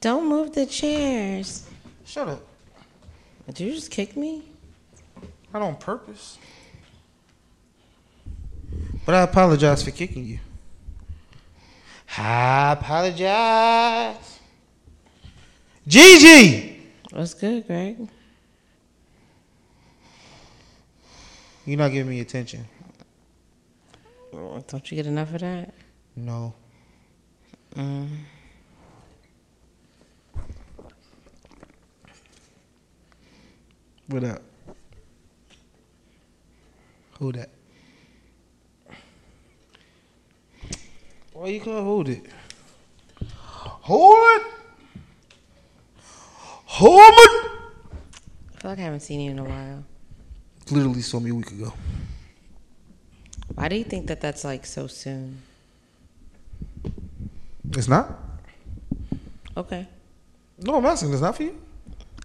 Don't move the chairs. Shut up. Did you just kick me? Not on purpose. But I apologize for kicking you. I apologize. Gigi! What's good, Greg? You're not giving me attention. Don't you get enough of that? No. Mm. What up? Hold that? Why you can't hold it? Hold it! Hold it! I feel like I haven't seen you in a while. Literally saw me a week ago. Why do you think that that's like so soon? It's not? Okay. No, I'm asking. It's not for you?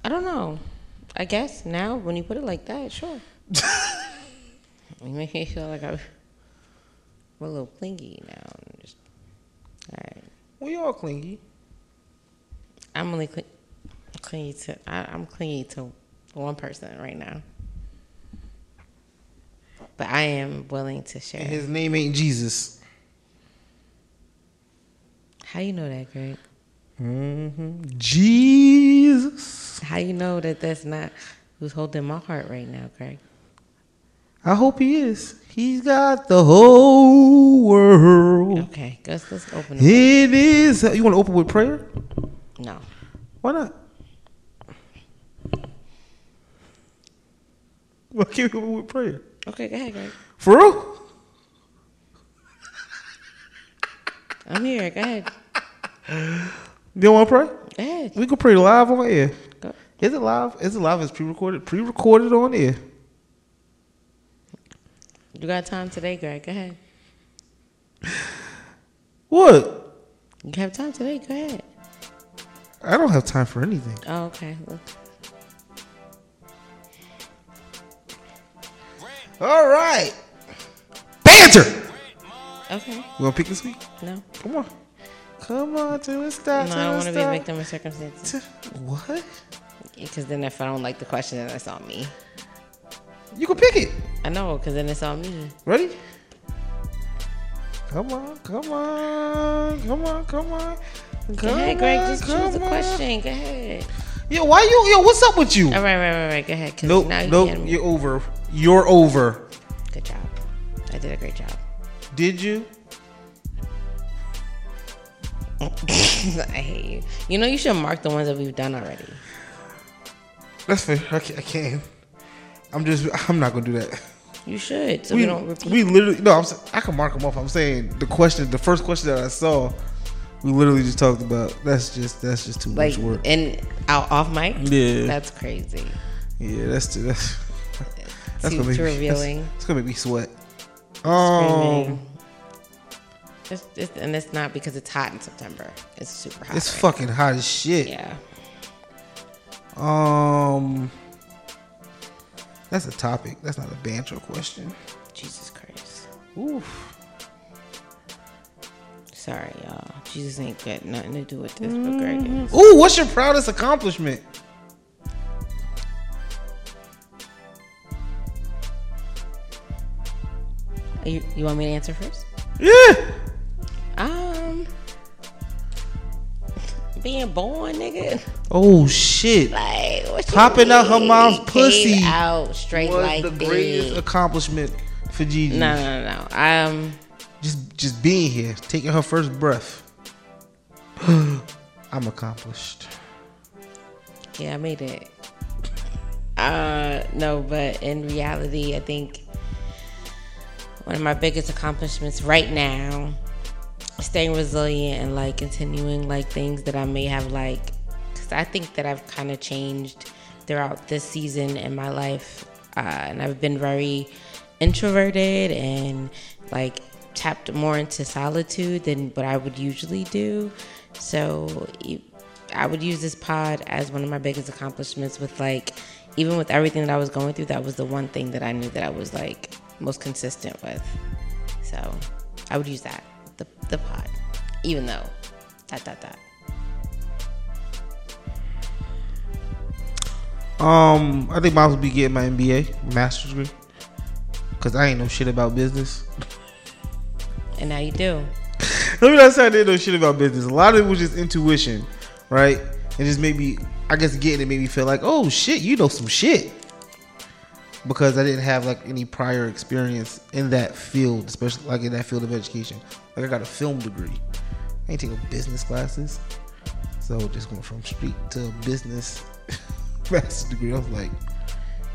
I don't know. I guess now when you put it like that, sure. you make me feel like I'm, I'm a little clingy now. I'm just, all right. We all clingy. I'm only cl- clingy to. I, I'm clingy to one person right now. But I am willing to share. And his name ain't Jesus. How you know that, Greg? Mm-hmm. Jesus. How you know that that's not who's holding my heart right now, Craig? I hope he is. He's got the whole world. Okay, let's let's open. it. It is. You want to open with prayer? no, Why not? Why can't we open with prayer? okay, go ahead, Greg. For real? I'm here. Go ahead. You don't want to pray? Go. We can pray live on air. Go. Is it live? Is it live? It's pre-recorded. Pre-recorded on air. You got time today, Greg? Go ahead. What? You have time today. Go ahead. I don't have time for anything. Oh, okay. Look. All right. Banter. Okay. You want to pick this week? No. Come on. Come on to the No, start. I don't want to be a victim of circumstances. What? Because then if I don't like the question, then it's on me. You can pick it. I know, because then it's on me. Ready? Come on, come on, come on, come on. Go ahead, Greg. on, Just come choose the question. Go ahead. Yo, why you? Yo, what's up with you? All right, right, right, right. Go ahead. Nope, now you nope. can- You're over. You're over. Good job. I did a great job. Did you? I hate you. You know, you should mark the ones that we've done already. That's fair. I can. I can. I'm just. I'm not gonna do that. You should, so we, we, don't repeat. we literally no. I'm, I can mark them off. I'm saying the question, the first question that I saw, we literally just talked about. That's just that's just too like much work. and out off mic. Yeah. that's crazy. Yeah, that's too. That's that's Too, gonna make too me, revealing. It's gonna make me sweat. Um, Screaming. It's, it's, and it's not because it's hot in September. It's super hot. it's right fucking hot as shit. Yeah. Um, that's a topic. That's not a banter question. Jesus Christ. Oof. Sorry, y'all. Jesus ain't got nothing to do with this, but Greg is. Ooh, what's your proudest accomplishment? You, you want me to answer first? Yeah. Being born, nigga. Oh shit. Like what Popping out her mom's pussy out straight Was like the greatest accomplishment for Gigi. No, no, no, no. Um, Just just being here, taking her first breath. I'm accomplished. yeah, I made it. Uh, no, but in reality, I think one of my biggest accomplishments right now staying resilient and like continuing like things that I may have like, because I think that I've kind of changed throughout this season in my life, uh, and I've been very introverted and like tapped more into solitude than what I would usually do. So I would use this pod as one of my biggest accomplishments with like even with everything that I was going through, that was the one thing that I knew that I was like most consistent with. So I would use that, the pot, even though that, that, that. Um, I think I will be getting my MBA, master's degree, because I ain't no shit about business. And now you do. Let me not say I didn't know shit about business. A lot of it was just intuition, right? And just maybe, I guess, getting it made me feel like, oh shit, you know some shit. Because I didn't have like any prior experience in that field, especially like in that field of education. Like I got a film degree. I ain't taking business classes. So just went from street to business master's degree. I was like,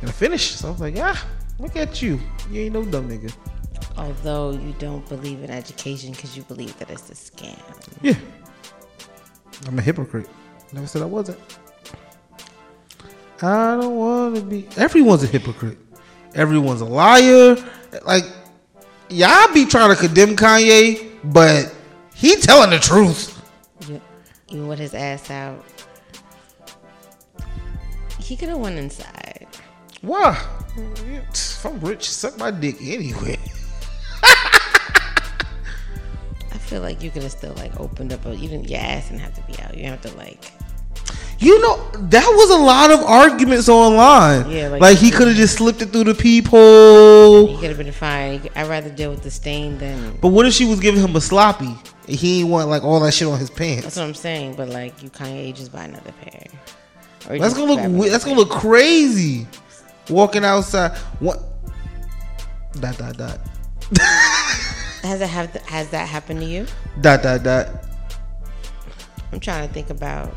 and I finished. So I was like, ah, look at you. You ain't no dumb nigga. Although you don't believe in education because you believe that it's a scam. Yeah. I'm a hypocrite. Never said I wasn't. I don't want to be. Everyone's a hypocrite. Everyone's a liar. Like, y'all be trying to condemn Kanye, but he telling the truth. You, with his ass out, he could have went inside. Why? If I'm rich, suck my dick anyway. I feel like you could have still like opened up, but you didn't. Your ass didn't have to be out. You have to like. You know, that was a lot of arguments online. Yeah, like- like, he could have just slipped it through the peephole. You could have been fine. I'd rather deal with the stain than. But what if she was giving him a sloppy? And he ain't want like all that shit on his pants. That's what I'm saying. But like, you kind of ages by another pair. Or That's gonna look. That's another gonna look crazy. Walking outside. What? Dot dot dot. Has that have has that happened to you? Dot dot dot. I'm trying to think about.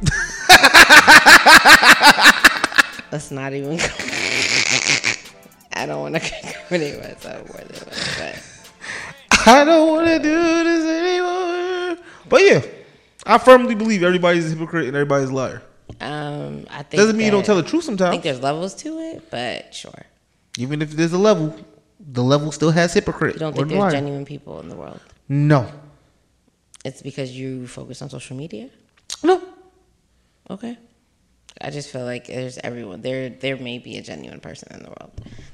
Let's not even. Go. I don't want to incriminate myself more than but I don't want to do this anymore. But yeah, I firmly believe everybody's a hypocrite and everybody's a liar. um, I think Doesn't mean you don't tell the truth sometimes. I think there's levels to it, but sure. Even if there's a level, the level still has hypocrite. You don't think there's liar. genuine people in the world? No. It's because you focus on social media. No. Okay. I just feel like there's everyone there. There may be a genuine person in the world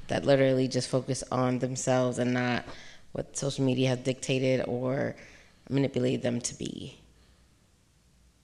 that literally just focus on themselves and not what social media has dictated or manipulated them to be.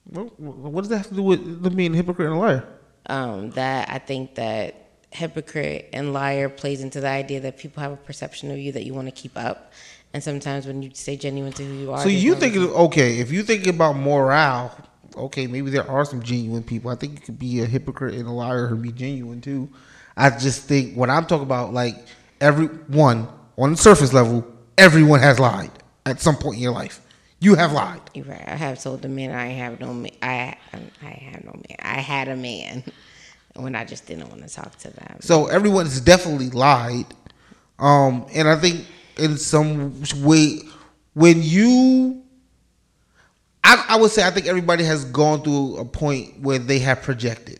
Well, what does that have to do with them being a hypocrite and a liar? Um, that I think that hypocrite and liar plays into the idea that people have a perception of you that you want to keep up, and sometimes when you stay genuine to who you are, So you think okay? If you think about morale, okay, maybe there are some genuine people. I think you could be a hypocrite and a liar and be genuine too. I just think what I'm talking about, like everyone on the surface level, everyone has lied at some point in your life. You have lied. You're right. I have told the man I have no man. I I have no man. I had a man when I just didn't want to talk to them. So everyone's definitely lied. Um, and I think in some way, when you, I, I would say, I think everybody has gone through a point where they have projected.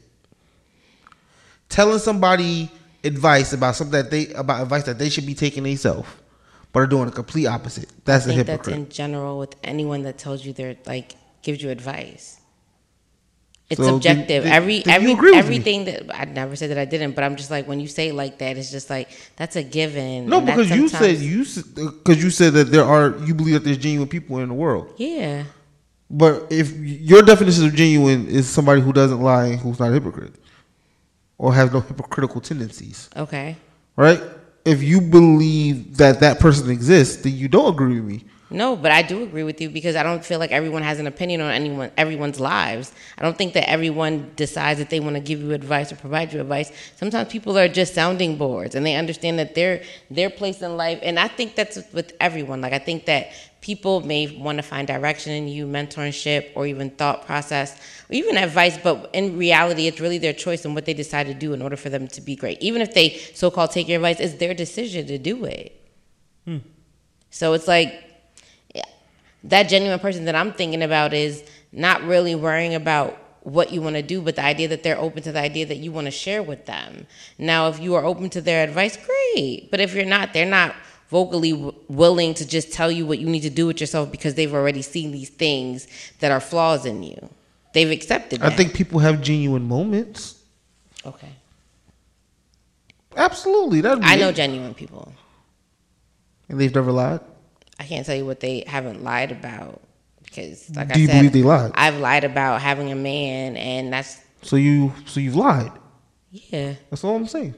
Telling somebody advice about something that they about advice that they should be taking themselves, but are doing the complete opposite. That's I a think that's hypocrite. in general with anyone that tells you they're like gives you advice. It's So subjective. every you every with me. everything that I never said that I didn't, but I'm just like when you say it like that, it's just like that's a given. no, because you said you because uh, you said that there are you believe that there's genuine people in the world. yeah. But if your definition of genuine is somebody who doesn't lie and who's not a hypocrite or has no hypocritical tendencies, Okay. right? If you believe that that person exists, then you don't agree with me. No, but I do agree with you because I don't feel like everyone has an opinion on anyone everyone's lives. I don't think that everyone decides that they want to give you advice or provide you advice. Sometimes people are just sounding boards and they understand that their their place in life and I think that's with everyone. Like I think that people may want to find direction in you, mentorship or even thought process or even advice, but in reality it's really their choice and what they decide to do in order for them to be great. Even if they so called take your advice, it's their decision to do it. Hmm. So it's like that genuine person that I'm thinking about is not really worrying about what you want to do, but the idea that they're open to the idea that you want to share with them. Now, if you are open to their advice, great. But if you're not, they're not vocally w- willing to just tell you what you need to do with yourself because they've already seen these things that are flaws in you. They've accepted I that. think people have genuine moments. Okay. Absolutely, that I know genuine people. and they've never lied. I can't tell you what they haven't lied about, Because, like Do I you said, believe they lied? I've lied about having a man, and that's So you so you've lied. yeah. That's all I'm saying.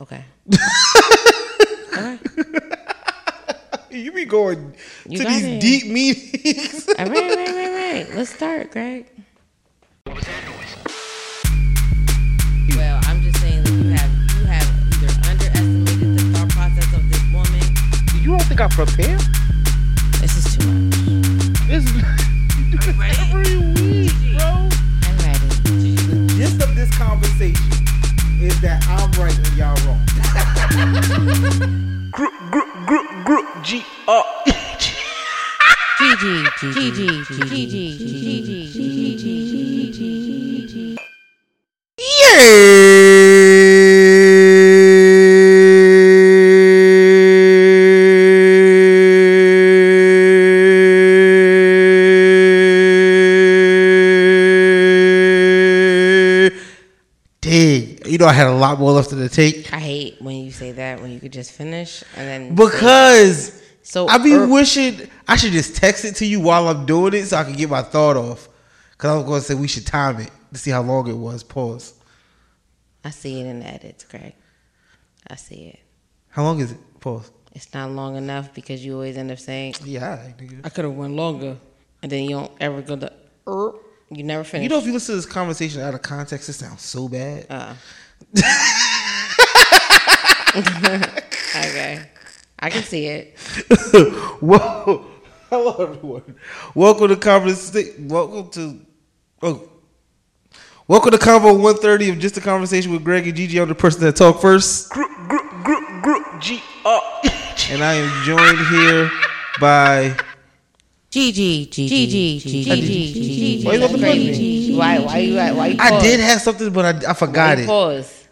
Okay. All right. You be going You to got these it. deep meetings. All right, right, right, right. Let's start, Greg. Well, I'm just saying that you have you have either underestimated the thought process of this woman. Do you don't think I prepare? This is too much. This is you do this every week, bro. I'm ready. The gist of this conversation is that I'm right and y'all wrong. group, group, group, group, G R E G. GG, GG, GG, GG, GG, GG, GG, GG. Know I had a lot more left in the take I hate when you say that when you could just finish and then because so I be er- wishing I should just text it to you while I'm doing it so I can get my thought off. Cause I was gonna say we should time it to see how long it was. Pause. I see it in the edits, Greg. I see it. How long is it? Pause. It's not long enough because you always end up saying, Yeah, nigga. I could have went longer. And then you don't ever go to, er, you never finish. You know, if you listen to this conversation out of context, it sounds so bad. Uh. okay. I can see it. Whoa. Hello, everyone. Welcome to conversation. Welcome to. Oh. Welcome to Convo 130 of Just a Conversation with Greg and Gigi. I'm the person that talk first. Group, group, group, group, G R G. And I am joined here by. GG, GG, GG, Why you want to plug me? Why, why you, why you I did have something, but I, I Why forgot it. Pause.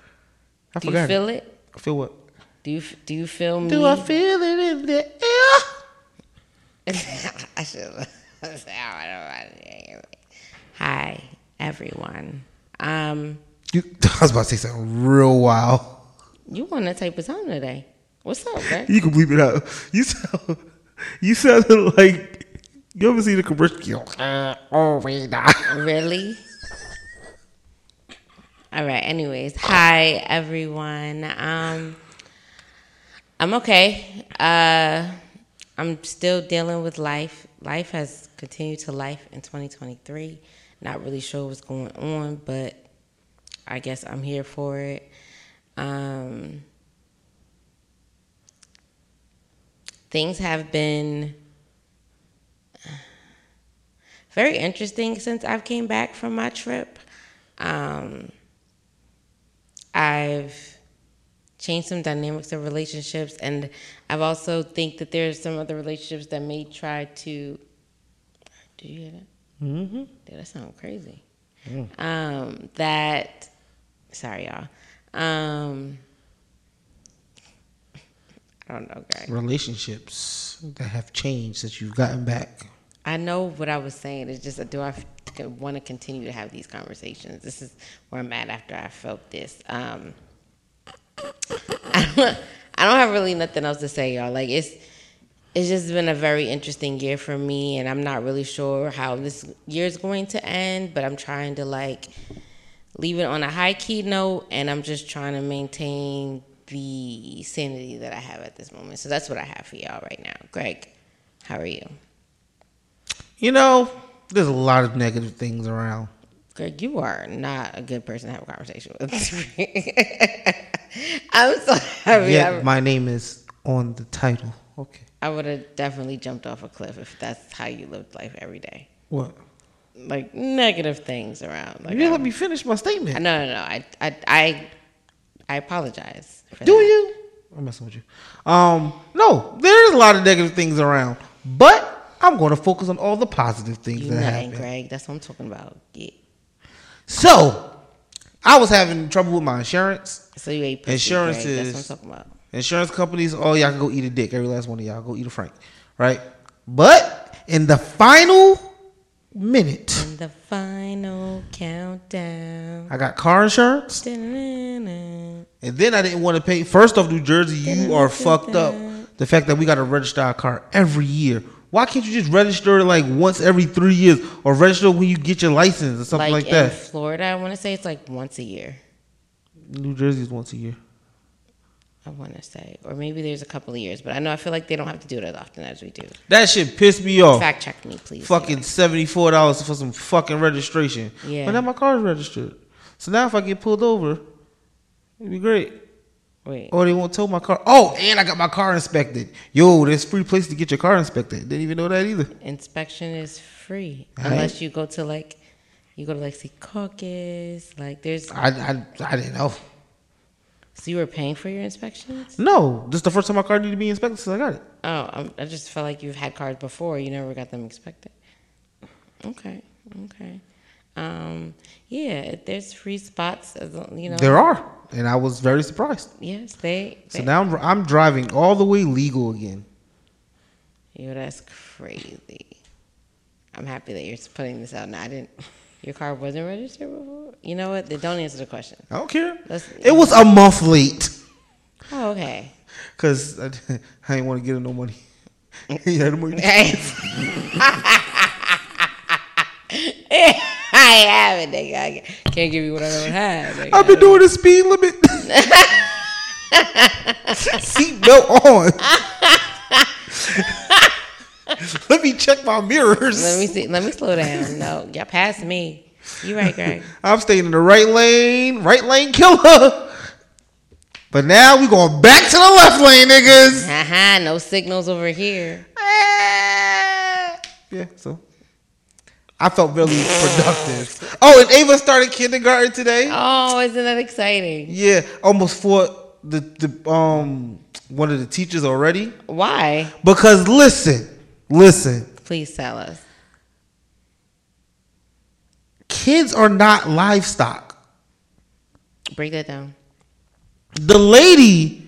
I Do you feel it. it? I feel what? Do you, do you feel me? Do I feel it in the air? I should Hi, everyone. Um, You, I was about to say something real wild. you want that type of time today? What's up, Greg? You can bleep it out. You sound, you sounded like you ever see the commercial? Uh, oh wait, nah. Really? All right. Anyways, hi everyone. Um, I'm okay. Uh, I'm still dealing with life. Life has continued to life in 2023. Not really sure what's going on, but I guess I'm here for it. Um, things have been very interesting since I've came back from my trip. Um, I've changed some dynamics of relationships, and I've also think that there's some other relationships that may try to. Do you hear that? Mm-hmm. Did that sound crazy? Um, that. Sorry, y'all. Um, I don't know, Greg. Relationships that have changed since you've gotten back. I know what I was saying. It's just, do I want to continue to have these conversations? This is where I'm at after I felt this. Um, I don't, I don't have really nothing else to say, y'all. Like it's, it's just been a very interesting year for me, and I'm not really sure how this year is going to end. But I'm trying to like leave it on a high key note, and I'm just trying to maintain the sanity that I have at this moment. So that's what I have for y'all right now. Greg, how are you? You know, there's a lot of negative things around. Greg, you are not a good person to have a conversation with. I'm so happy. Yet I, my name is on the title. Okay. I would have definitely jumped off a cliff if that's how you lived life every day. What? Like negative things around. Like You didn't let me finish my statement. no, no, no. I, I, I, I apologize. Do that. you? I'm messing with you. Um, no, there's a lot of negative things around, but I'm going to focus on all the positive things You that happen. Greg. That's what I'm talking about. Yeah. So, I was having trouble with my insurance. So you ate pussy, Insurance Greg. That's what I'm talking about. Insurance companies, oh y'all can go eat a dick. Every last one of y'all go eat a frank, right? But in the final minute, In the final countdown. I got car insurance, Da-na-na-na. and then I didn't want to pay. First off, New Jersey, you are fucked up. The fact that we got to register our car every year Why can't you just register like once every three years, or register when you get your license or something like, in that? Florida, I want to say it's like once a year. New Jersey is once a year. I want to say, or maybe there's a couple of years, but I know I feel like they don't have to do it as often as we do. That shit pissed me off. Fact check me, please. Fucking seventy four dollars for some fucking registration. Yeah. But now my car's registered. So now if I get pulled over, it'd be great. Wait, Or they won't tow my car. Oh, and I got my car inspected. Yo, there's free place to get your car inspected. Didn't even know that either. inspection is free Right. unless you go to like, you go to like Secaucus. Like there's, I I, I didn't know. so you were paying for your inspections? No, this is the first time my car needed to be inspected since I got it. Oh, I'm, I just felt like you've had cars before. You never got them inspected. Okay, okay. Um, yeah, there's free spots. You know, There are, and I was very surprised. yes, they. So now I'm, I'm driving all the way legal again. Yo, that's crazy. I'm happy that you're putting this out now. I didn't. Your car wasn't registered before. You know what? Then don't answer the question. I don't care. Let's- It was a month late Oh, okay. because I, I didn't want to get her no money. had the money. I have it, nigga. I can't give you what I don't have. Nigga. I've been doing the speed limit. Seatbelt on. Let me check my mirrors. Let me see. Let me slow down. No, y'all passed me. You right, Greg. I'm staying in the right lane, right lane killer. But now we going back to the left lane, niggas. Haha, no signals over here. Ah. Yeah, so I felt really productive. Oh, and Ava started kindergarten today. Oh, isn't that exciting? Yeah, almost fought the the um one of the teachers already. Why? Because listen, listen, Please tell us. kids are not livestock. Break that down. The lady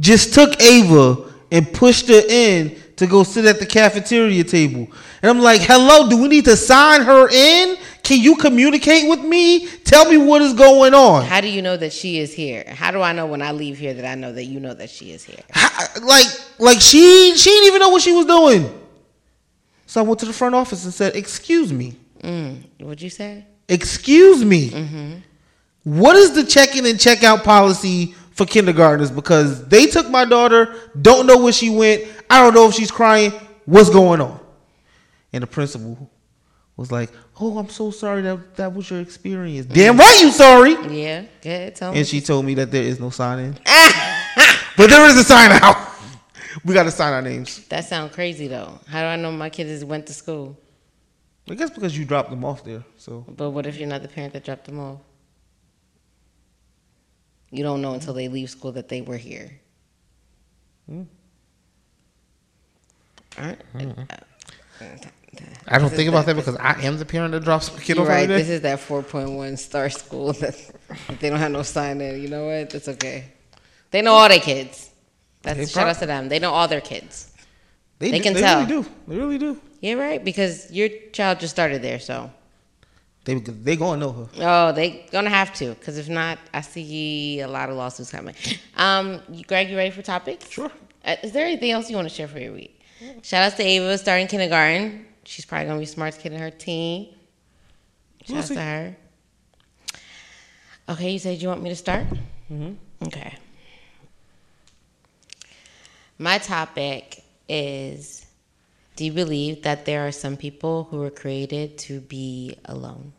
just took Ava and pushed her in to go sit at the cafeteria table. And I'm like, hello, do we need to sign her in? Can you communicate with me? Tell me what is going on. How do you know that she is here? How do I know when I leave here that I know that you know that she is here? How- like, like she she didn't even know what she was doing. So I went to the front office and said, excuse me. Mm, what'd you say? Excuse me. What is the check-in and check-out policy for kindergartners? Because they took my daughter, don't know where she went. I don't know if she's crying. What's going on? And the principal was like, "Oh, I'm so sorry that that was your experience. Damn mm-hmm. right, you sorry." Yeah, good. Tell me. And she told me that there is no sign in, but there is a sign out. We got to sign our names. That sounds crazy though. How do I know my kids went to school? I guess because you dropped them off there. So But what if you're not the parent that dropped them off? You don't know until they leave school that they were here. Hmm. Alright. Hmm. I don't think about that because I am the parent that drops my kid You're off right. This is that 4.1 star school that they don't have no sign in. You know what? That's okay. They know all their kids. That's They shout prob- out to them. They know all their kids. they do- can they tell. Really do. They really do. Yeah, right. Because your child just started there, so They they gonna know her. oh, they gonna have to. Because if not, I see a lot of lawsuits coming. Um, Greg, you ready for topics? Sure. Uh, is there anything else you want to share for your week? Shout out to Ava starting kindergarten. She's probably gonna be smartest kid in her team. Shout out to her. Okay, you said you want me to start. Mm-hmm. Okay. My topic is: Do you believe that there are some people who were created to be alone?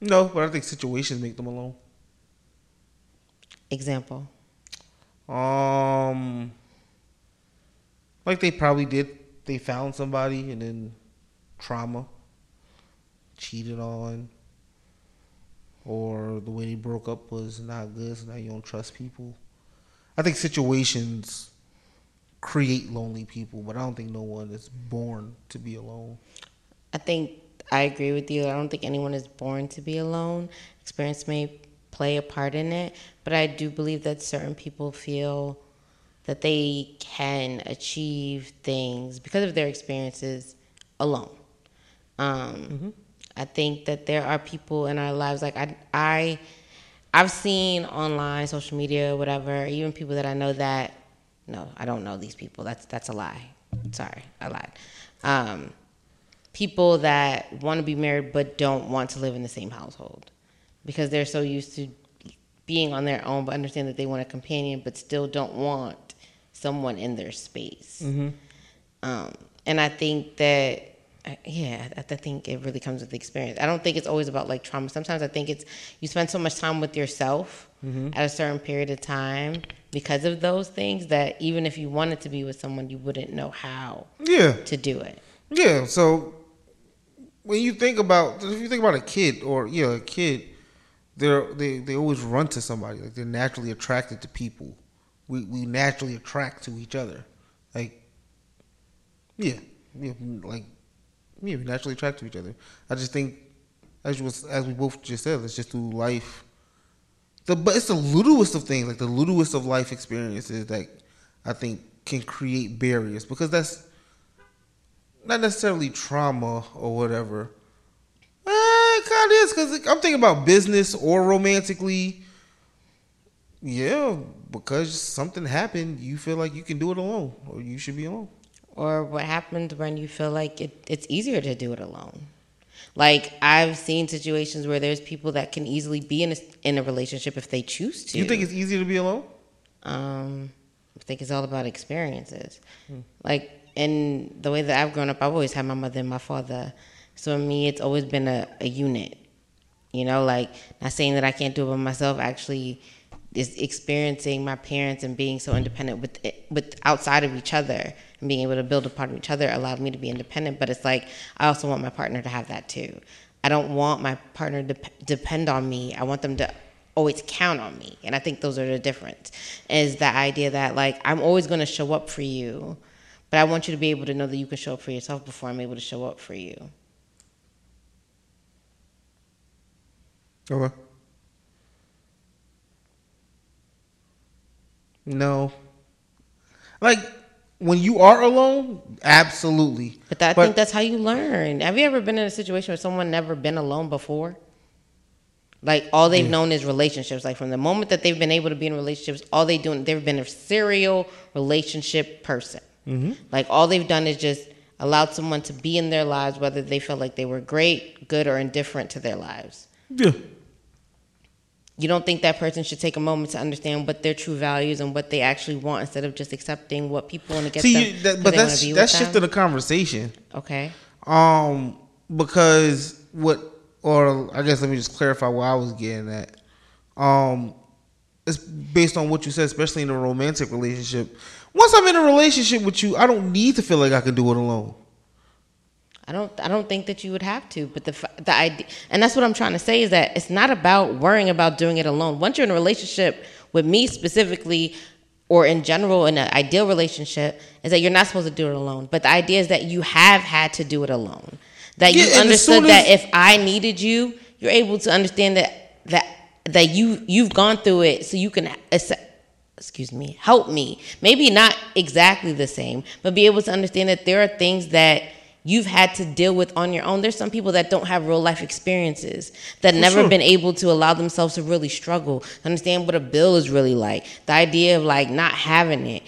No, but I think situations make them alone. Example. Um, like they probably did. They found somebody and then trauma, cheated on, or the way they broke up was not good. So now you don't trust people. I think situations create lonely people, but I don't think no one is born to be alone. I think I agree with you. I don't think anyone is born to be alone. Experience may play a part in it, but I do believe that certain people feel that they can achieve things because of their experiences alone. Um, I think that there are people in our lives like I, I I've seen online, social media, whatever, even people that I know that no, I don't know these people. That's that's a lie. Sorry, I lied. Um, people that want to be married but don't want to live in the same household because they're so used to being on their own, but understand that they want a companion, but still don't want someone in their space. Mm-hmm. Um, and I think that, I- yeah, I, I think it really comes with the experience. I don't think it's always about like trauma. Sometimes I think it's you spend so much time with yourself mm-hmm. at a certain period of time because of those things that even if you wanted to be with someone, you wouldn't know how Yeah. to do it. Yeah, so when you think about if you think about a kid or yeah, a kid, they're they they always run to somebody. Like they're naturally attracted to people. We we naturally attract to each other. Like yeah, yeah, like yeah, we naturally attract to each other. I just think as was as we both just said, it's just through life. The but it's the littlest of things, like the littlest of life experiences that I think can create barriers because that's not necessarily trauma or whatever. Eh, it kind of is because I'm thinking about business or romantically. Yeah, because something happened, you feel like you can do it alone, or you should be alone. Or what happens when you feel like it, it's easier to do it alone. Like I've seen situations where there's people that can easily be in a, in a relationship if they choose to. You think it's easier to be alone? Um, I think it's all about experiences. Like in the way that I've grown up, I've always had my mother and my father. So in me, it's always been a, a unit. You know, like not saying that I can't do it by myself. Actually, is experiencing my parents and being so independent with with outside of each other and being able to build upon each other allowed me to be independent. But it's like I also want my partner to have that too. I don't want my partner to depend on me. I want them to always count on me. And I think those are the difference. Is the idea that like I'm always going to show up for you, but I want you to be able to know that you can show up for yourself before I'm able to show up for you. Okay. No. Like when you are alone, absolutely. But that, I think that's how you learn. Have you ever been in a situation where someone never been alone before? Like all they've known is relationships. Like from the moment that they've been able to be in relationships, all they doing they've been a serial relationship person. Mm-hmm. Like all they've done is just allowed someone to be in their lives, whether they felt like they were great, good, or indifferent to their lives. yeah. You don't think that person should take a moment to understand what their true values and what they actually want instead of just accepting what people want to get See, them. you, that, but that's that's shifting the conversation. Okay. Um, because what, or I guess let me just clarify what I was getting at. Um, it's based on what you said, especially in a romantic relationship. Once I'm in a relationship with you, I don't need to feel like I can do it alone. I don't. I don't think that you would have to. But the the idea, and that's what I'm trying to say is that it's not about worrying about doing it alone. Once you're in a relationship with me specifically, or in general in an ideal relationship, is that you're not supposed to do it alone. But the idea is that you have had to do it alone. That Yeah, you understood that if I needed you, you're able to understand that that that you you've gone through it, so you can. Excuse me, help me. Maybe not exactly the same, but be able to understand that there are things that you've had to deal with on your own. There's some people that don't have real life experiences that never sure. been able to allow themselves to really struggle, understand what a bill is really like. The idea of like not having it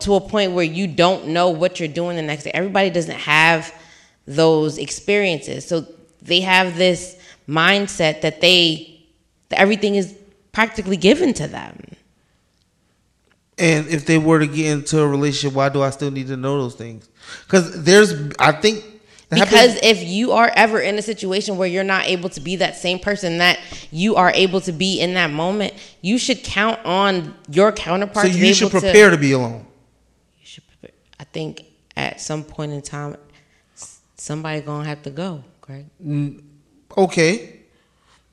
to a point where you don't know what you're doing the next day. Everybody doesn't have those experiences. So they have this mindset that they that everything is practically given to them. And if they were to get into a relationship, why do I still need to know those things? Because there's, I think, it happens- Because if you are ever in a situation where you're not able to be that same person that you are able to be in that moment, you should count on your counterpart. so to be you should able to- prepare to be alone. you should prepare. I think at some point in time, somebody gonna have to go, Greg. Okay,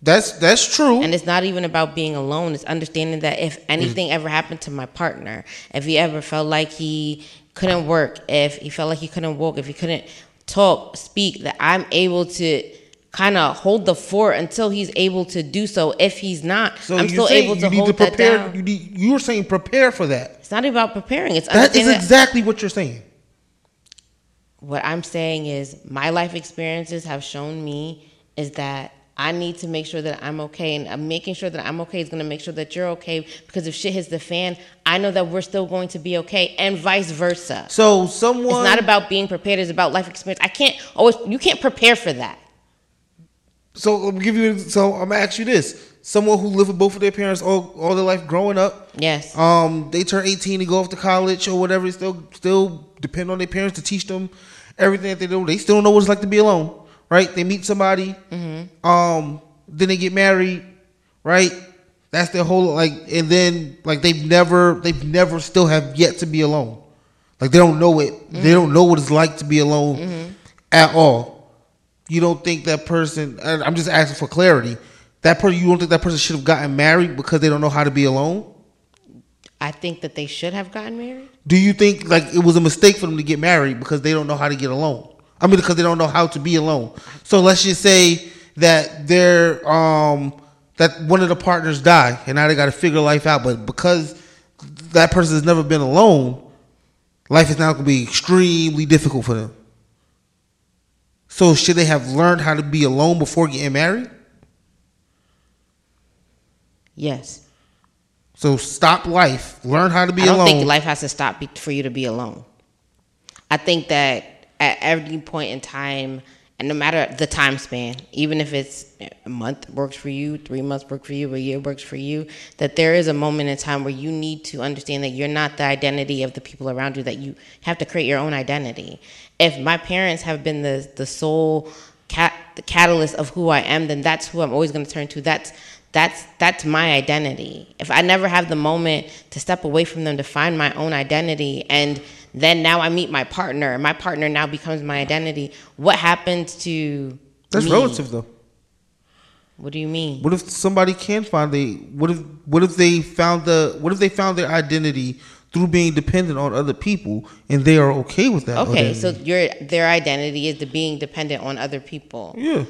that's that's true. And it's not even about being alone. It's understanding that if anything mm. ever happened to my partner, if he ever felt like he couldn't work, if he felt like he couldn't walk, if he couldn't talk, speak, that I'm able to kind of hold the fort until he's able to do so. If he's not, so I'm still able to you need hold to that down. You need, you're saying prepare for that. It's not about preparing. It's That is exactly what you're saying. what I'm saying is my life experiences have shown me is that I need to make sure that I'm okay, and uh, making sure that I'm okay is going to make sure that you're okay. Because if shit hits the fan, I know that we're still going to be okay, and vice versa. So someone It's not about being prepared; it's about life experience. I can't always. You can't prepare for that. So I'm give you. So I'm gonna ask you this: someone who lived with both of their parents all all their life growing up. Yes. Um, they turn 18 to go off to college or whatever. Still, still depend on their parents to teach them everything that they do. They still don't know what it's like to be alone, right? They meet somebody. Mm-hmm. Um, then they get married, right? That's their whole like, and then like they've never, they've never still have yet to be alone. Like they don't know it. They mm-hmm. don't know what it's like to be alone mm-hmm. at all. You don't think that person? I'm just asking for clarity. That person, you don't think that person should have gotten married because they don't know how to be alone? I think that they should have gotten married. Do you think like it was a mistake for them to get married because they don't know how to get alone? I mean, because they don't know how to be alone. So let's just say that they're um that one of the partners die and now they got to figure life out. But because that person has never been alone, life is now going to be extremely difficult for them. So should they have learned how to be alone before getting married? Yes. So stop life, learn how to be alone. I don't alone. think life has to stop for you to be alone. I think that at every point in time, and no matter the time span, even if it's a month works for you, three months work for you, a year works for you, that there is a moment in time where you need to understand that you're not the identity of the people around you, that you have to create your own identity. If my parents have been the, the sole cat, the catalyst of who I am, then that's who I'm always going to turn to. That's that's that's my identity. If I never have the moment to step away from them to find my own identity and then now I meet my partner, and my partner now becomes my identity. What happens to That's me? relative though. What do you mean? What if somebody can find a what if what if they found the what if they found their identity through being dependent on other people and they are okay with that? Okay, so your their identity is the being dependent on other people. yeah,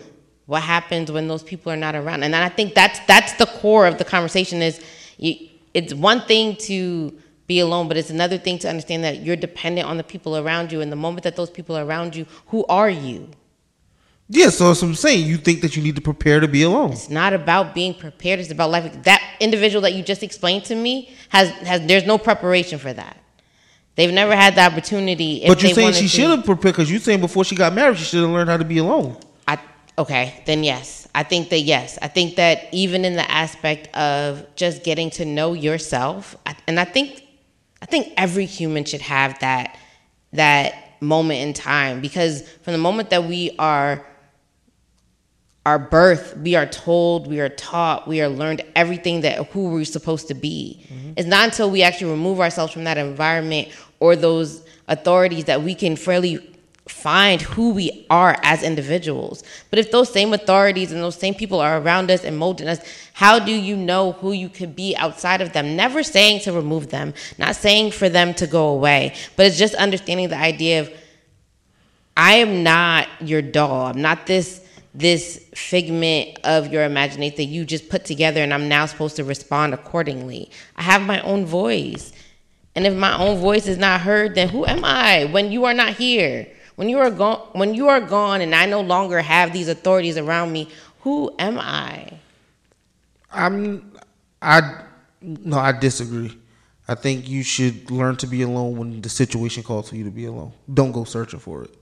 What happens when those people are not around? And I think that's that's the core of the conversation. Is you, it's one thing to be alone, but it's another thing to understand that you're dependent on the people around you. And the moment that those people are around you, who are you? yeah. So that's what I'm saying. You think that you need to prepare to be alone? It's not about being prepared. It's about life. That individual that you just explained to me has has there's no preparation for that. They've never had the opportunity. If But you're saying she should have prepared because you're saying before she got married she should have learned how to be alone. I okay, then yes. I think that yes. I think that even in the aspect of just getting to know yourself, I- and I think I think every human should have that that moment in time because from the moment that we are our birth, we are told, we are taught, we are learned everything that who we're supposed to be. Mm-hmm. It's not until we actually remove ourselves from that environment or those authorities that we can fairly find who we are as individuals. But if those same authorities and those same people are around us and molding us, how do you know who you could be outside of them? Never saying to remove them, not saying for them to go away, but it's just understanding the idea of I am not your doll. I'm not this this figment of your imagination that you just put together and I'm now supposed to respond accordingly. I have my own voice. And if my own voice is not heard, then who am I when you are not here? When you are gone when you are gone and I no longer have these authorities around me, who am I? I'm I no I disagree. I think you should learn to be alone when the situation calls for you to be alone. Don't go searching for it.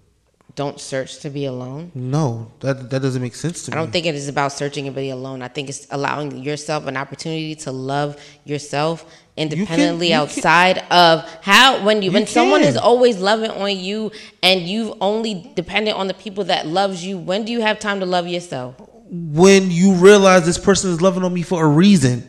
Don't search to be alone. No, that that doesn't make sense to I me. I don't think it is about searching and being alone. I think it's allowing yourself an opportunity to love yourself independently you can- outside of how when you, You when someone is always loving on you and you've only dependent on the people that loves you. When do you have time to love yourself? when you realize this person is loving on me for a reason.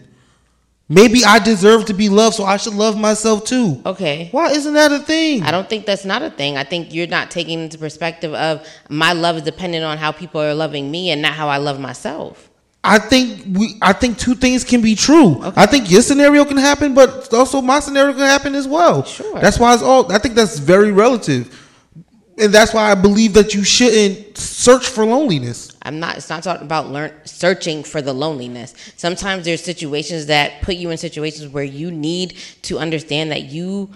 Maybe I deserve to be loved, so I should love myself too. Okay. Why isn't that a thing? I don't think that's not a thing. I think you're not taking into perspective of my love is dependent on how people are loving me and not how I love myself. I think we. I think two things can be true. I think your scenario can happen, but also my scenario can happen as well. Sure. That's why it's all. I think that's very relative, and that's why I believe that you shouldn't search for loneliness. I'm not. It's not talking about learn searching for the loneliness. Sometimes there's situations that put you in situations where you need to understand that you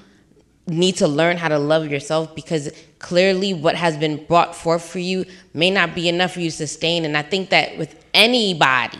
need to learn how to love yourself because clearly what has been brought forth for you may not be enough for you to sustain. And I think that with anybody,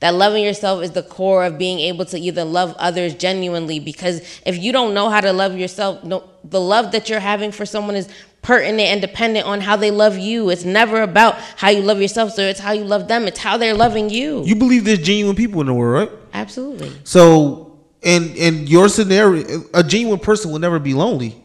that loving yourself is the core of being able to either love others genuinely because if you don't know how to love yourself, no, the love that you're having for someone is pertinent and dependent on how they love you. It's never about how you love yourself, so it's how you love them. It's how they're loving you. You believe there's genuine people in the world, right? Absolutely. So, in in your scenario, a genuine person will never be lonely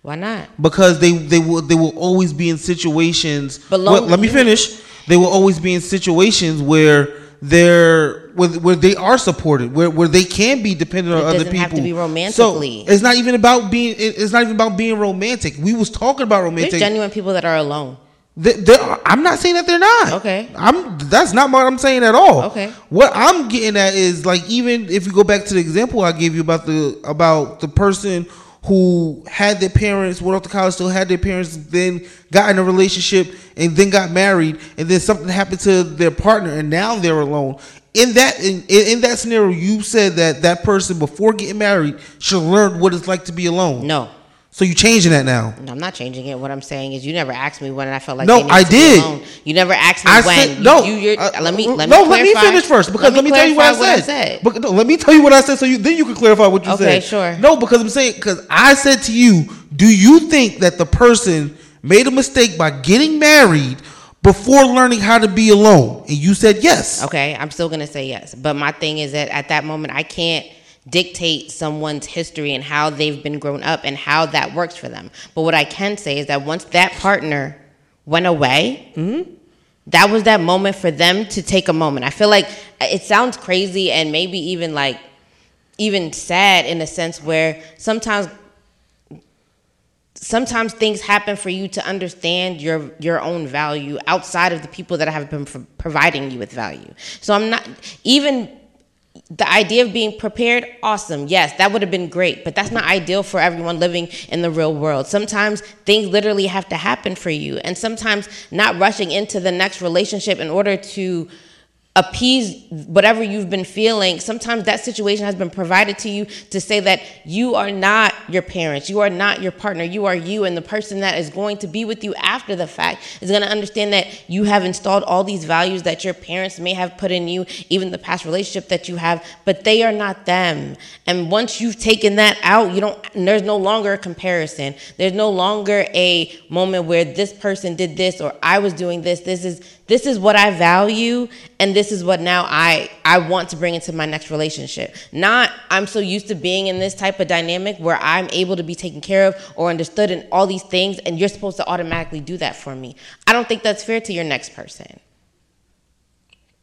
Why not? because they they will they will always be in situations. But Well, let me finish. They will always be in situations where they're where, where they are supported, where where they can be dependent on other people. have to be romantically. So it's not even about being. It's not even about being romantic. We was talking about There's romantic. genuine people that are alone. They- they are- I'm not saying that they're not. Okay. I'm. That's not what I'm saying at all. Okay. What I'm getting at is like even if you go back to the example I gave you about the about the person who had their parents went off to college, still had their parents, then got in a relationship and then got married, and then something happened to their partner, and now they're alone. In that in, in that scenario, you said that that person before getting married should learn what it's like to be alone. No. So you changing that now? No, I'm not changing it. What I'm saying is, you never asked me when I felt like No, I did. You never asked me I when. said no. You, you're, uh, let me let no. me let me finish first because let me, tell you what I clarify said. Bec- no, let me tell you what I said, so you then you can clarify what you Okay, said. Okay, sure. No, because I'm saying because I said to you, do you think that the person made a mistake by getting married before learning how to be alone? And you said yes. Okay, I'm still gonna say yes. But my thing is that at that moment, I can't dictate someone's history and how they've been grown up and how that works for them. But what I can say is that once that partner went away, mm-hmm. that was that moment for them to take a moment. I feel like it sounds crazy and maybe even like even sad in a sense where sometimes sometimes things happen for you to understand your your own value outside of the people that have been pro- providing you with value. So I'm not even the idea of being prepared awesome. Yes that would have been great but that's not ideal for everyone living in the real world. Sometimes things literally have to happen for you and sometimes not rushing into the next relationship in order to appease whatever you've been feeling. Sometimes that situation has been provided to you to say that you are not your parents, you are not your partner, you are you, and the person that is going to be with you after the fact is going to understand that you have installed all these values that your parents may have put in you, even the past relationship that you have, but they are not them. And once you've taken that out, you don't. There's no longer a comparison. There's no longer a moment where this person did this or I was doing this. This is this is what I value and this is what now I I want to bring into my next relationship. Not I'm so used to being in this type of dynamic where I'm able to be taken care of or understood and all these things and you're supposed to automatically do that for me. I don't think that's fair to your next person.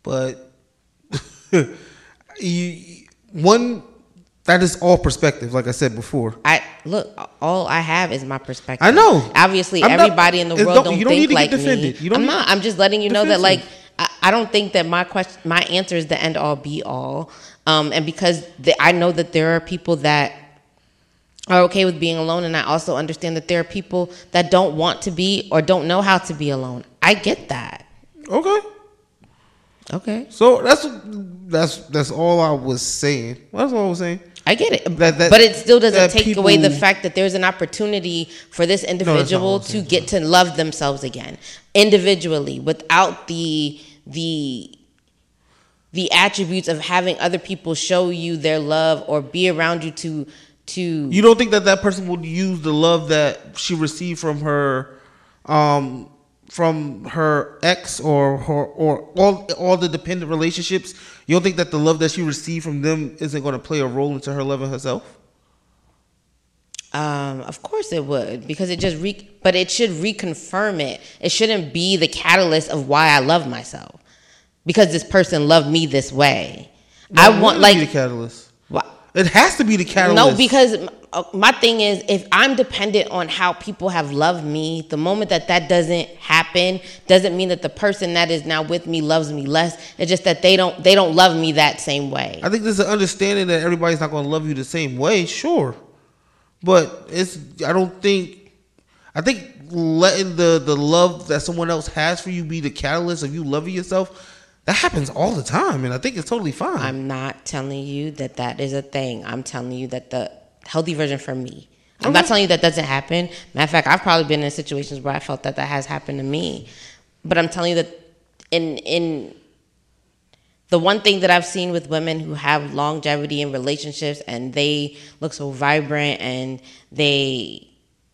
But you, one that is all perspective, like I said before. I look, all I have is my perspective. I know. Obviously, I'm not- everybody in the world don't- don't, you don't think need to get like me. You don't I'm not. I'm just letting you know that, like, I, I don't think that my question, my answer is the end all be all. Um, and because the, I know that there are people that are okay with being alone, and I also understand that there are people that don't want to be or don't know how to be alone. I get that. Okay. Okay, So that's that's that's all I was saying. That's all I was saying. I get it. That- that- but it still doesn't take away the fact that there's an opportunity for this individual I'm to get to love themselves again individually without the the the attributes of having other people show you their love or be around you to to You don't think that that person would use the love that she received from her, um, from her ex or her or all all the dependent relationships? You don't think that the love that she received from them isn't going to play a role into her loving herself? Um, of course it would because it just re- but it should reconfirm it. It shouldn't be the catalyst of why I love myself because this person loved me this way. I want like the catalyst. It has to be the catalyst. no because uh, my thing is if I'm dependent on how people have loved me, the moment that that doesn't happen doesn't mean that the person that is now with me loves me less. It's just that they don't they don't love me that same way. I think there's an understanding that everybody's not going to love you the same way, sure, but it's. I don't think. I think letting the the love that someone else has for you be the catalyst of you loving yourself. That happens all the time, and I think it's totally fine. I'm not telling you that that is a thing. I'm telling you that the healthy version for me, I'm not telling you that doesn't happen. Matter of fact, I've probably been in situations where I felt that that has happened to me. But I'm telling you that in in the one thing that I've seen with women who have longevity in relationships and they look so vibrant and they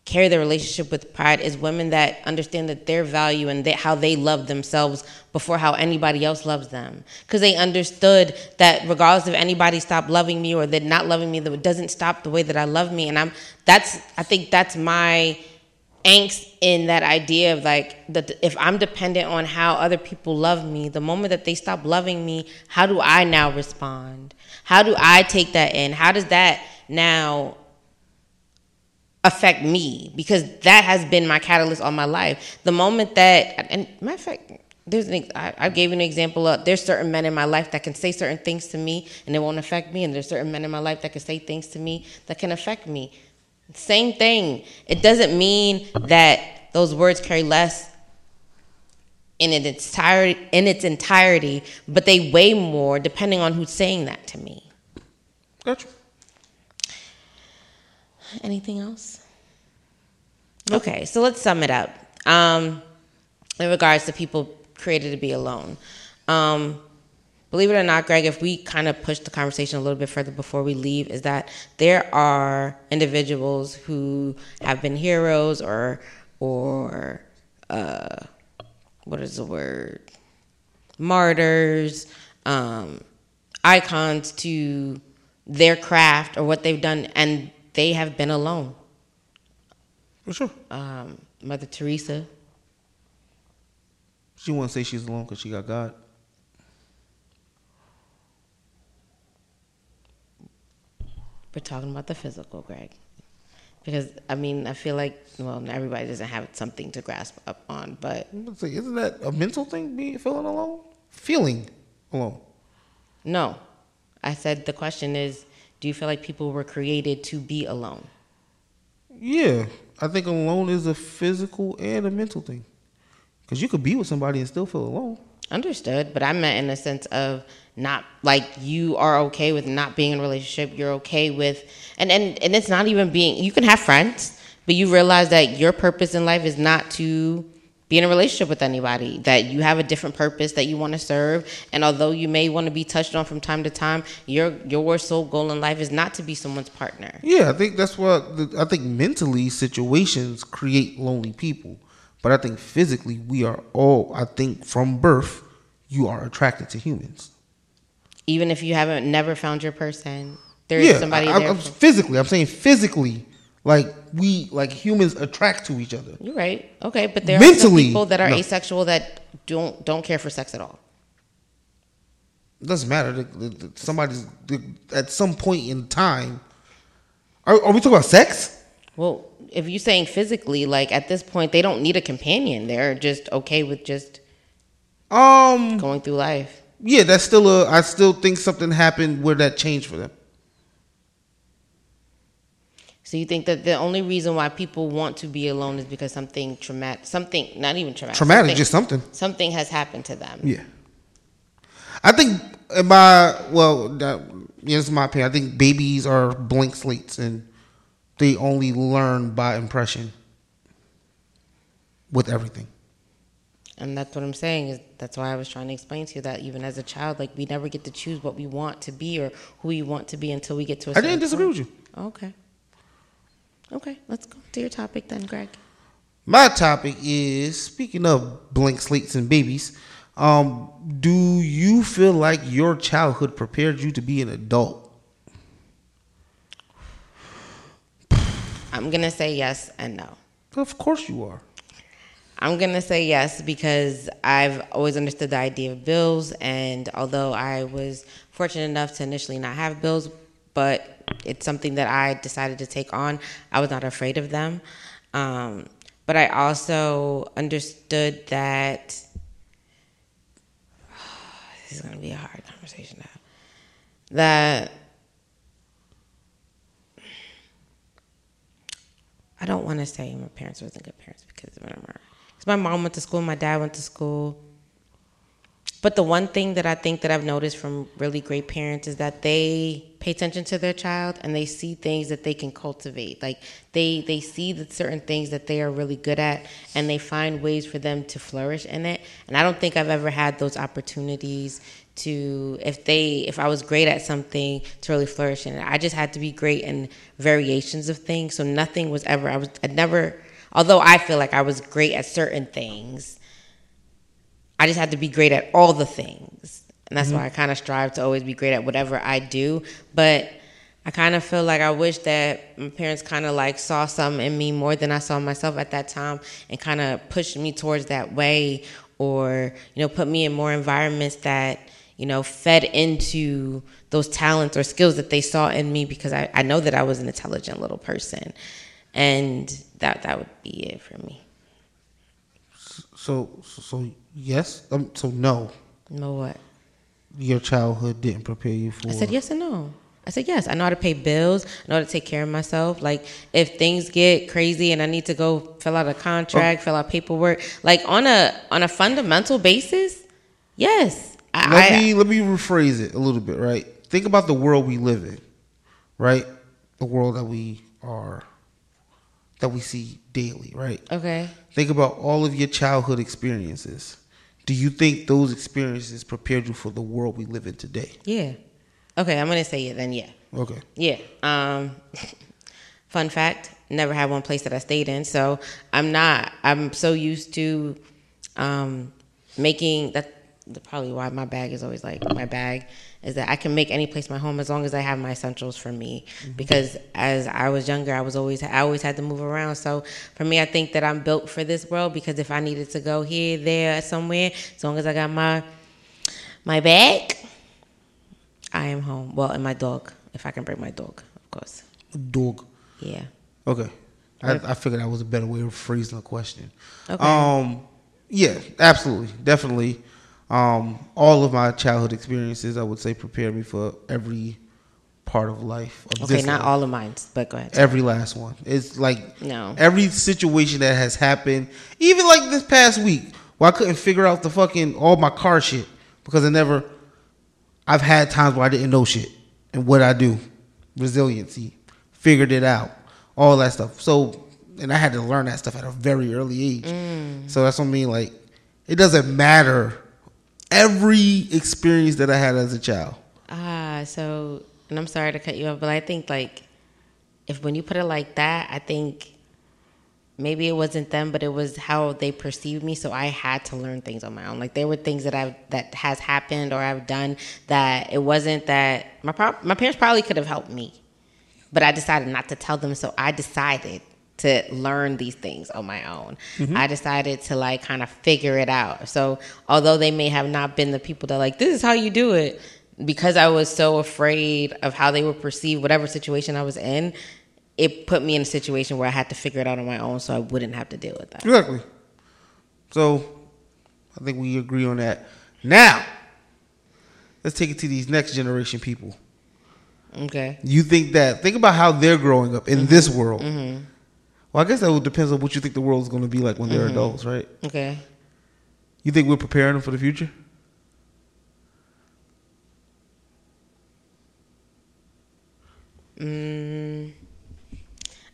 carry their relationship with pride is women that understand that their value and they, how they love themselves before how anybody else loves them. Because they understood that regardless if anybody stopped loving me or they're not loving me that doesn't stop the way that i love me. And i'm that's i think that's my angst in that idea of like that if i'm dependent on how other people love me the moment that they stop loving me how do i now respond? How do i take that in? How does that now affect me because that has been my catalyst all my life. The moment that, and matter of fact, there's an, I, I gave an example of there's certain men in my life that can say certain things to me and it won't affect me, and there's certain men in my life that can say things to me that can affect me. Same thing. It doesn't mean that those words carry less in its entirety, in its entirety, but they weigh more depending on who's saying that to me. Gotcha. Anything else? Okay, so let's sum it up. Um, in regards to people created to be alone. Um, believe it or not, Greg, if we kind of push the conversation a little bit further before we leave, is that there are individuals who have been heroes or or uh, what is the word? Martyrs, um, icons to their craft or what they've done, and they have been alone. For sure. Um, Mother Teresa. She won't say she's alone because she got God. We're talking about the physical, Greg. Because I mean, I feel like well, everybody doesn't have something to grasp up on, but isn't that a mental thing? Being feeling alone, feeling alone. no. I said the question is, do you feel like people were created to be alone? Yeah, I think alone is a physical and a mental thing. Because you could be with somebody and still feel alone. Understood, but I meant in the sense of not like you are okay with not being in a relationship. You're okay with, and and and it's not even being. You can have friends, but you realize that your purpose in life is not to be in a relationship with anybody. That you have a different purpose that you want to serve, and although you may want to be touched on from time to time, your your sole goal in life is not to be someone's partner. Yeah, I think that's what the, I think mentally situations create lonely people. But I think physically we are all I think from birth you are attracted to humans. Even if you haven't never found your person, there is yeah, somebody I, there. I'm, physically, I'm saying physically like we like humans attract to each other. You're right. Okay, but there are some Mentally, people that are no. asexual that don't don't care for sex at all. It doesn't matter. Somebody's at some point in time. Are, are we talking about sex? Well, if you're saying physically, like at this point, they don't need a companion. They're just okay with just Um. going through life. Yeah, that's still a. I still think something happened where that changed for them. So you think that the only reason why people want to be alone is because something traumatic, something not even traumatic, Traumatic, something, just something. something has happened to them. Yeah. I think in my well, that, yeah, this is my opinion. I think babies are blank slates and they only learn by impression with everything. And that's what I'm saying is that's why I was trying to explain to you that even as a child, like we never get to choose what we want to be or who we want to be until we get to a I didn't disagree point. with you. Okay. Okay, let's go to your topic then, Greg. My topic is speaking of blank slates and babies. Um, do you feel like your childhood prepared you to be an adult? I'm gonna say yes and no. Of course you are. I'm gonna say yes because I've always understood the idea of bills, and although I was fortunate enough to initially not have bills, but it's something that I decided to take on. I was not afraid of them, um, but I also understood that this is gonna be a hard conversation to have. That I don't want to say my parents wasn't good parents because whatever. Because my mom went to school, my dad went to school. But the one thing that I think that I've noticed from really great parents is that they pay attention to their child and they see things that they can cultivate. Like they they see the certain things that they are really good at and they find ways for them to flourish in it. And I don't think I've ever had those opportunities to if they if I was great at something to really flourish in it. I just had to be great in variations of things. So nothing was ever I was I never although I feel like I was great at certain things I just had to be great at all the things. And that's mm-hmm. why I kind of strive to always be great at whatever I do. But I kind of feel like I wish that my parents kind of like saw something in me more than I saw myself at that time and kind of pushed me towards that way or, you know, put me in more environments that, you know, fed into those talents or skills that they saw in me because I, I know that I was an intelligent little person. And that that would be it for me. So so yes. Um, so no. No what? Your childhood didn't prepare you for. I said yes and no. I said yes. I know how to pay bills. I know how to take care of myself. Like if things get crazy and I need to go fill out a contract, oh. fill out paperwork, like on a on a fundamental basis, yes. I, let me let me rephrase it a little bit. Right. Think about the world we live in. Right. The world that we are that we see daily, right? Okay. Think about all of your childhood experiences. Do you think those experiences prepared you for the world we live in today? Yeah. Okay, I'm gonna say it then. Yeah. Okay. Yeah. Um, fun fact: never had one place that I stayed in, so I'm not. I'm so used to um, making that. Probably why my bag is always like my bag is that I can make any place my home as long as I have my essentials for me. Mm-hmm. Because as I was younger, I was always I always had to move around. So for me, I think that I'm built for this world because if I needed to go here, there, somewhere, as long as I got my my bag, I am home. Well, and my dog, if I can bring my dog, of course. Dog. Yeah. Okay. I, I figured that was a better way of phrasing the question. Okay. Um. Yeah. Absolutely. Definitely. Um, all of my childhood experiences, I would say, prepared me for every part of life. Of okay, not life. all of mine, but go ahead. Every last one. It's like no every situation that has happened, even like this past week, where I couldn't figure out the fucking all my car shit because I never. I've had times where I didn't know shit, and what I do, resiliency, figured it out, all that stuff. So, and I had to learn that stuff at a very early age. Mm. So that's what I mean. Like, it doesn't matter every experience that I had as a child. Ah, so and I'm sorry to cut you off, but I think like if when you put it like that, I think maybe it wasn't them, but it was how they perceived me. So I had to learn things on my own. Like there were things that I that has happened or I've done that it wasn't that my my parents probably could have helped me, but I decided not to tell them. So I decided to learn these things on my own. Mm-hmm. I decided to like kind of figure it out. So although they may have not been the people that like this is how you do it, because I was so afraid of how they would perceive whatever situation I was in, it put me in a situation where I had to figure it out on my own, so I wouldn't have to deal with that. Exactly. So I think we agree on that. Now let's take it to these next generation people. Okay. You think that? Think about how they're growing up in mm-hmm. this world. Mm-hmm well, I guess that depends on what you think the world is going to be like when they're mm-hmm. adults, right? Okay. You think we're preparing them for the future? Mm,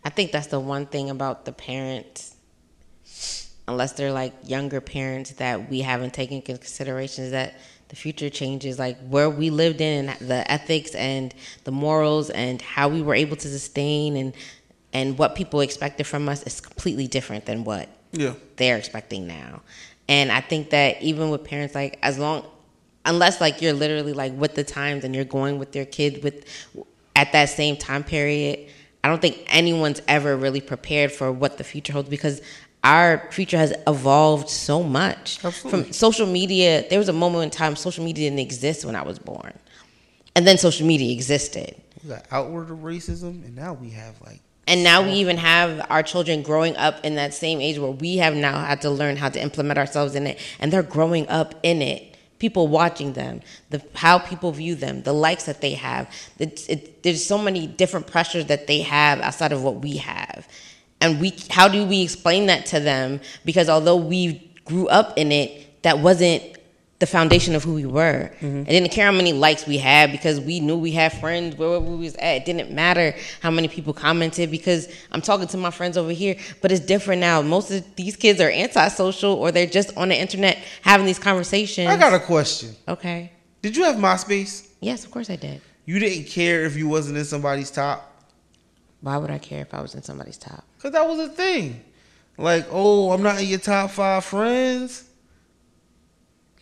I think that's the one thing about the parents, unless they're like younger parents that we haven't taken into consideration, is that the future changes. Like where we lived in, the ethics and the morals, and how we were able to sustain and and what people expected from us is completely different than what yeah. they're expecting now. And I think that even with parents, like as long, unless like you're literally like with the times and you're going with your kid with at that same time period, I don't think anyone's ever really prepared for what the future holds because our future has evolved so much. Absolutely. From social media, there was a moment in time social media didn't exist when I was born, and then social media existed. We got outward racism, and now we have like and now we even have our children growing up in that same age where we have now had to learn how to implement ourselves in it. And they're growing up in it. People watching them the how people view them the likes that they have. It, it, there's so many different pressures that they have outside of what we have. And we how do we explain that to them? Because although we grew up in it that wasn't the foundation of who we were. Mm-hmm. I didn't care how many likes we had because we knew we had friends wherever we was at. It didn't matter how many people commented because I'm talking to my friends over here. But it's different now. Most of these kids are antisocial or they're just on the internet having these conversations. I got a question. okay. Did you have MySpace? Yes, of course I did. You didn't care if you wasn't in somebody's top? Why would I care if I was in somebody's top? Because that was a thing. Like, oh, I'm not in your top five friends.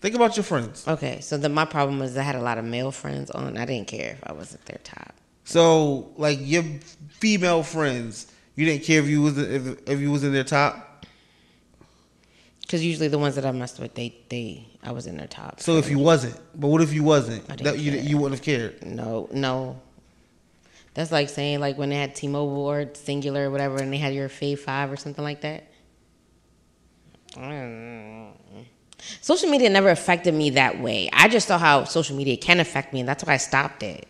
Think about your friends. Okay, so then my problem was I had a lot of male friends on. I didn't care if I wasn't their top. So, like your female friends, you didn't care if you was if, if you was in their top. Because usually the ones that I messed with, they they I was in their top. So if you wasn't, but what if you wasn't? I didn't That you care. you wouldn't have cared. no no, that's like saying like when they had T-Mobile or Cingular or whatever, and they had your Fave Five or something like that. Mm. Social media never affected me that way. I just saw how social media can affect me, and that's why I stopped it.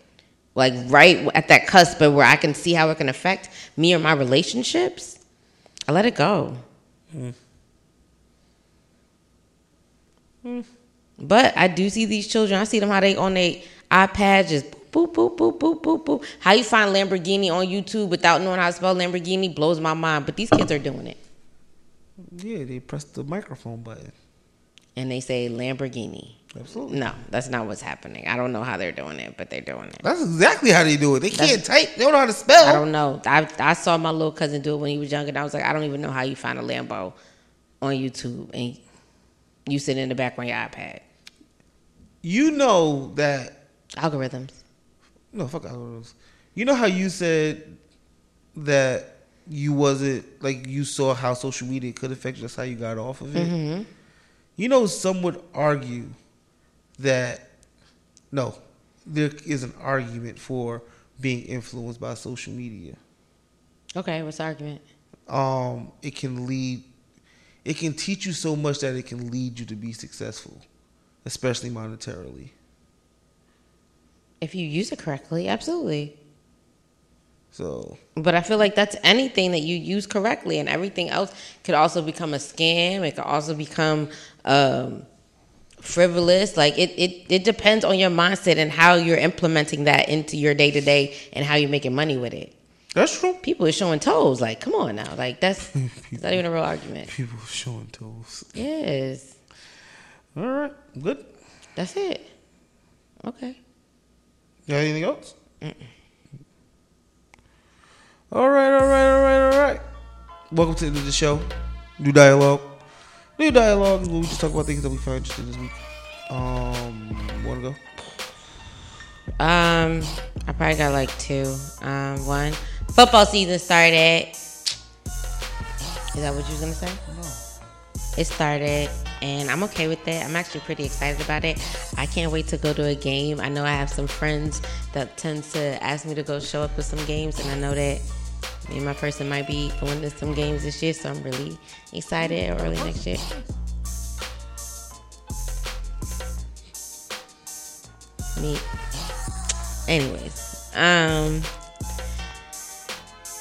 Like right at that cusp of where I can see how it can affect me or my relationships, I let it go. Hmm. But I do see these children. I see them how they on their iPad just boop boop boop boop boop boop. How you find Lamborghini on YouTube without knowing how to spell Lamborghini blows my mind. But these kids are doing it, Yeah, they pressed the microphone button. And they say Lamborghini. Absolutely. No, that's not what's happening. I don't know how they're doing it, but they're doing it. That's exactly how they do it. They can't type. They don't know how to spell. I don't know. I I saw my little cousin do it when he was younger, and I was like, I don't even know how you find a Lambo on YouTube, and you sit in the back on your iPad. You know that Algorithms. No, fuck algorithms. You know how you said that you wasn't like you saw how social media could affect you. just how you got off of it. Mm-hmm. You know, some would argue that no, there is an argument for being influenced by social media. Okay, what's the argument? Um, it can lead, it can teach you so much that it can lead you to be successful, especially monetarily. If you use it correctly, absolutely. So But I feel like that's anything that you use correctly, and everything else could also become a scam. It could also become um, frivolous. Like it, it, it depends on your mindset and how you're implementing that into your day to day and how you're making money with it. that's true. People are showing toes. Like, come on now. Like that's it's not even a real argument. People showing toes. Yes, All right, good. that's it. Okay. You got anything else? All right, all right, all right, all right. Welcome to the the show. New dialogue. New dialogue is where we just talk about things that we find interesting this week. Um, want to go? Um, I probably got like two. Um, one, football season started. Is that what you was gonna say? No. It started, and I'm okay with it. I'm actually pretty excited about it. I can't wait to go to a game. I know I have some friends that tend to ask me to go show up to some games, and I know that me and my person might be going to some games this year, so I'm really excited early next year. Me. Anyways, um,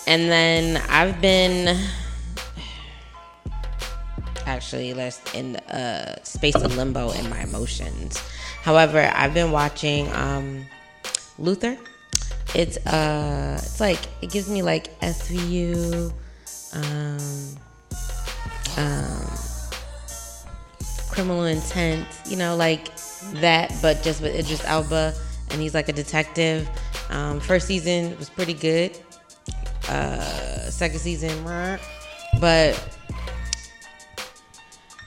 and then I've been actually less in a space of limbo in my emotions. However, I've been watching um, Luther. It's uh, it's like it gives me like SVU, um, um, criminal intent, you know, like that, but just with Idris Elba, and he's like a detective. Um, first season was pretty good. Uh, second season, but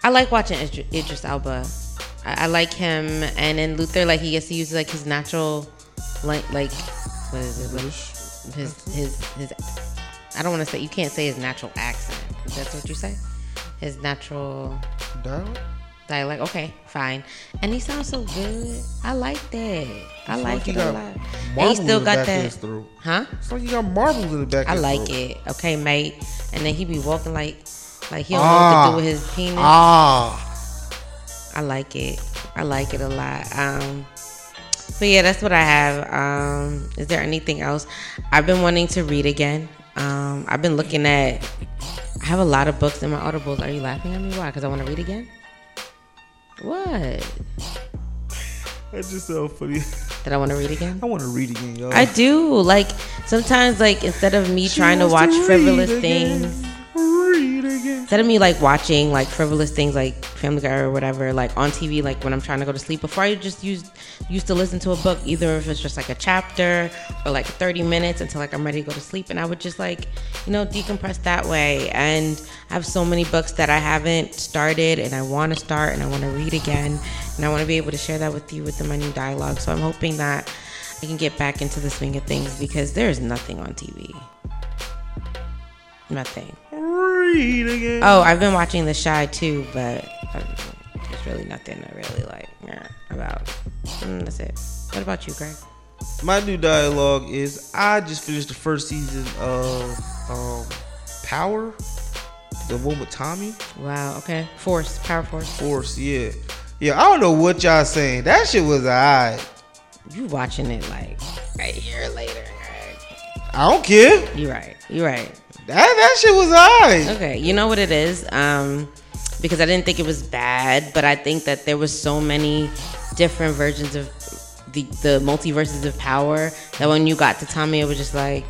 I like watching Idr- Idris Elba. I, I like him, and in Luther, like he gets to use like his natural, like like what is it? What, his his his. I don't want to say you can't say his natural accent. That's what you say. His natural Dialogue? dialect. Okay, fine. And he sounds so good. I like that. I It's like he it a lot. And he still got back of his that. Huh? It's like he got marbles in the back. I like throat. it. Okay, mate. And then he be walking like like he don't know what to do with his penis. Ah, I like it. I like it a lot. Um, but yeah, that's what I have. Um, is there anything else? I've been wanting to read again. Um, I've been looking at. I have a lot of books in my audibles. Are you laughing at me? Why? Because I want to read again. What? That's just so funny. That I want to read again. I want to read again, yo. I do. Like sometimes, like instead of me trying to watch frivolous things, again. Instead of me like watching like frivolous things like Family Guy or whatever, like on TV, like when I'm trying to go to sleep, before I just used used to listen to a book, either if it's just like a chapter or like 30 minutes until like I'm ready to go to sleep, and I would just like you know decompress that way. And I have so many books that I haven't started, and I want to start, and I want to read again, and I want to be able to share that with you with my new dialogue. So I'm hoping that I can get back into the swing of things because there's nothing on TV. Nothing. Read again. Oh, I've been watching The Chi too, but uh, there's really nothing I really like about. Mm, that's it. What about you, Greg? My new dialogue is I just finished the first season of um, Power, the one with Tommy. Wow. Okay. Force. Power Force. Force, yeah. Yeah, I don't know what y'all saying. That shit was alright. You watching it like a year later, Greg? I don't care. You're right. You're right. That that shit was alright. Okay. You know what it is? Um, because I didn't think it was bad, but I think that there was so many different versions of the the multiverses of power that when you got to Tommy, it was just like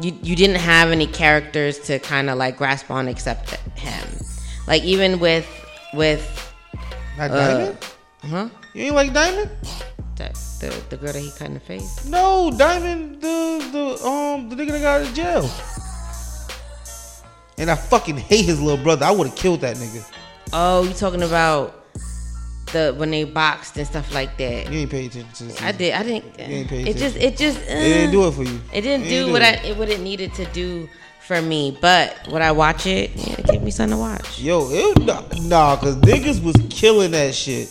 you you didn't have any characters to kind of like grasp on except him. Like even with with Not uh, Diamond? huh You ain't like Diamond? That the the girl that he cut in the face. No, Diamond, the the um the nigga that got out of jail. And I fucking hate his little brother. I would have killed that nigga. Oh, you talking about the when they boxed and stuff like that? You ain't pay attention to this. I did. I didn't. ain't pay it just. It just. It didn't do it for you. It didn't It do didn't what do I it. it, what it needed to do for me. But would I watch it? Yeah, it gave me something to watch. Yo, it, nah, nah, cause niggas was killing that shit.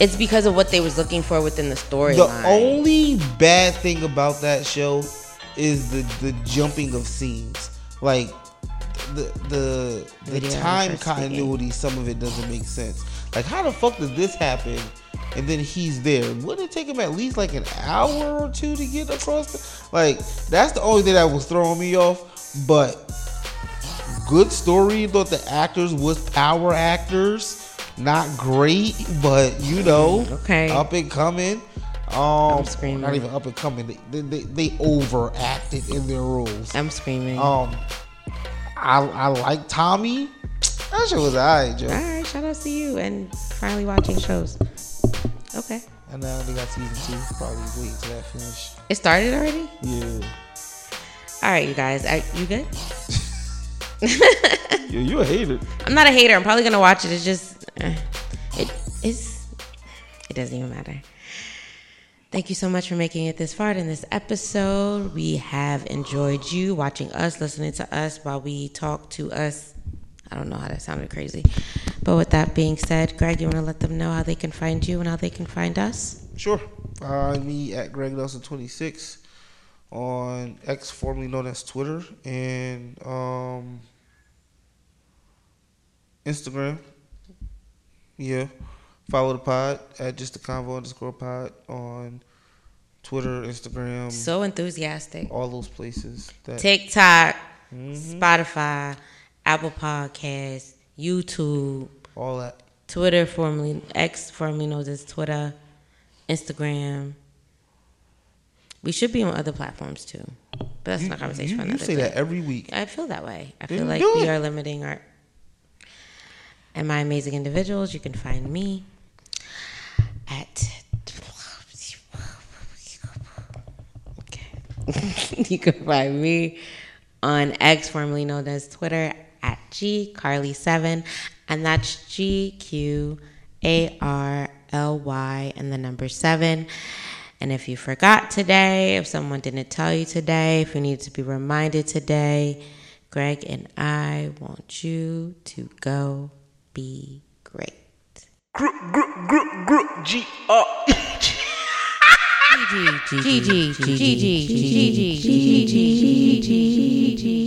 It's because of what they was looking for within the storyline. The storyline. only bad thing about that show is the the jumping of scenes. Like the the the Video time continuity, some of it doesn't make sense. Like how the fuck does this happen? And then he's there. Wouldn't it take him at least like an hour or two to get across? The, like that's the only thing that was throwing me off. But good story. Thought the actors was power actors. Not great, but you know, Okay. up and coming. Um, I'm screaming. not even up and coming. They, they, they, overacted in their roles. I'm screaming. Um, I I like Tommy. That shit was alright, Joe. All right, shout out to you and finally watching shows. Okay, And now they got season two. Probably wait till that finish. it started already. Yeah. All right, you guys, are you good? Yeah, you a hater. I'm not a hater. I'm probably gonna watch it. It's just, eh, it is. It doesn't even matter. Thank you so much for making it this far in this episode. We have enjoyed you watching us, listening to us while we talk to us. I don't know how that sounded crazy, but with that being said, Greg, you want to let them know how they can find you and how they can find us? Sure. Find me at Greg Nelson twenty six on X, formerly known as Twitter, and um, Instagram. Yeah. Follow the pod at just the convo underscore pod on Twitter, Instagram, So enthusiastic. all those places. That TikTok, mm-hmm. Spotify, Apple Podcasts, YouTube. all that. Twitter, formerly X, formerly known as Twitter, Instagram. We should be on other platforms too, but that's You, not a conversation you- for you another say day. that every week. I feel that way. I feel like we it. are limiting our. And my amazing individuals, you can find me at. Okay. you can find me on X, formerly known as Twitter, at G Carly7, and that's G Q A R L Y and the number seven. And if you forgot today, if someone didn't tell you today, if you need to be reminded today, Greg and I want you to go be great. G R. G G G G G G G G G G G G G G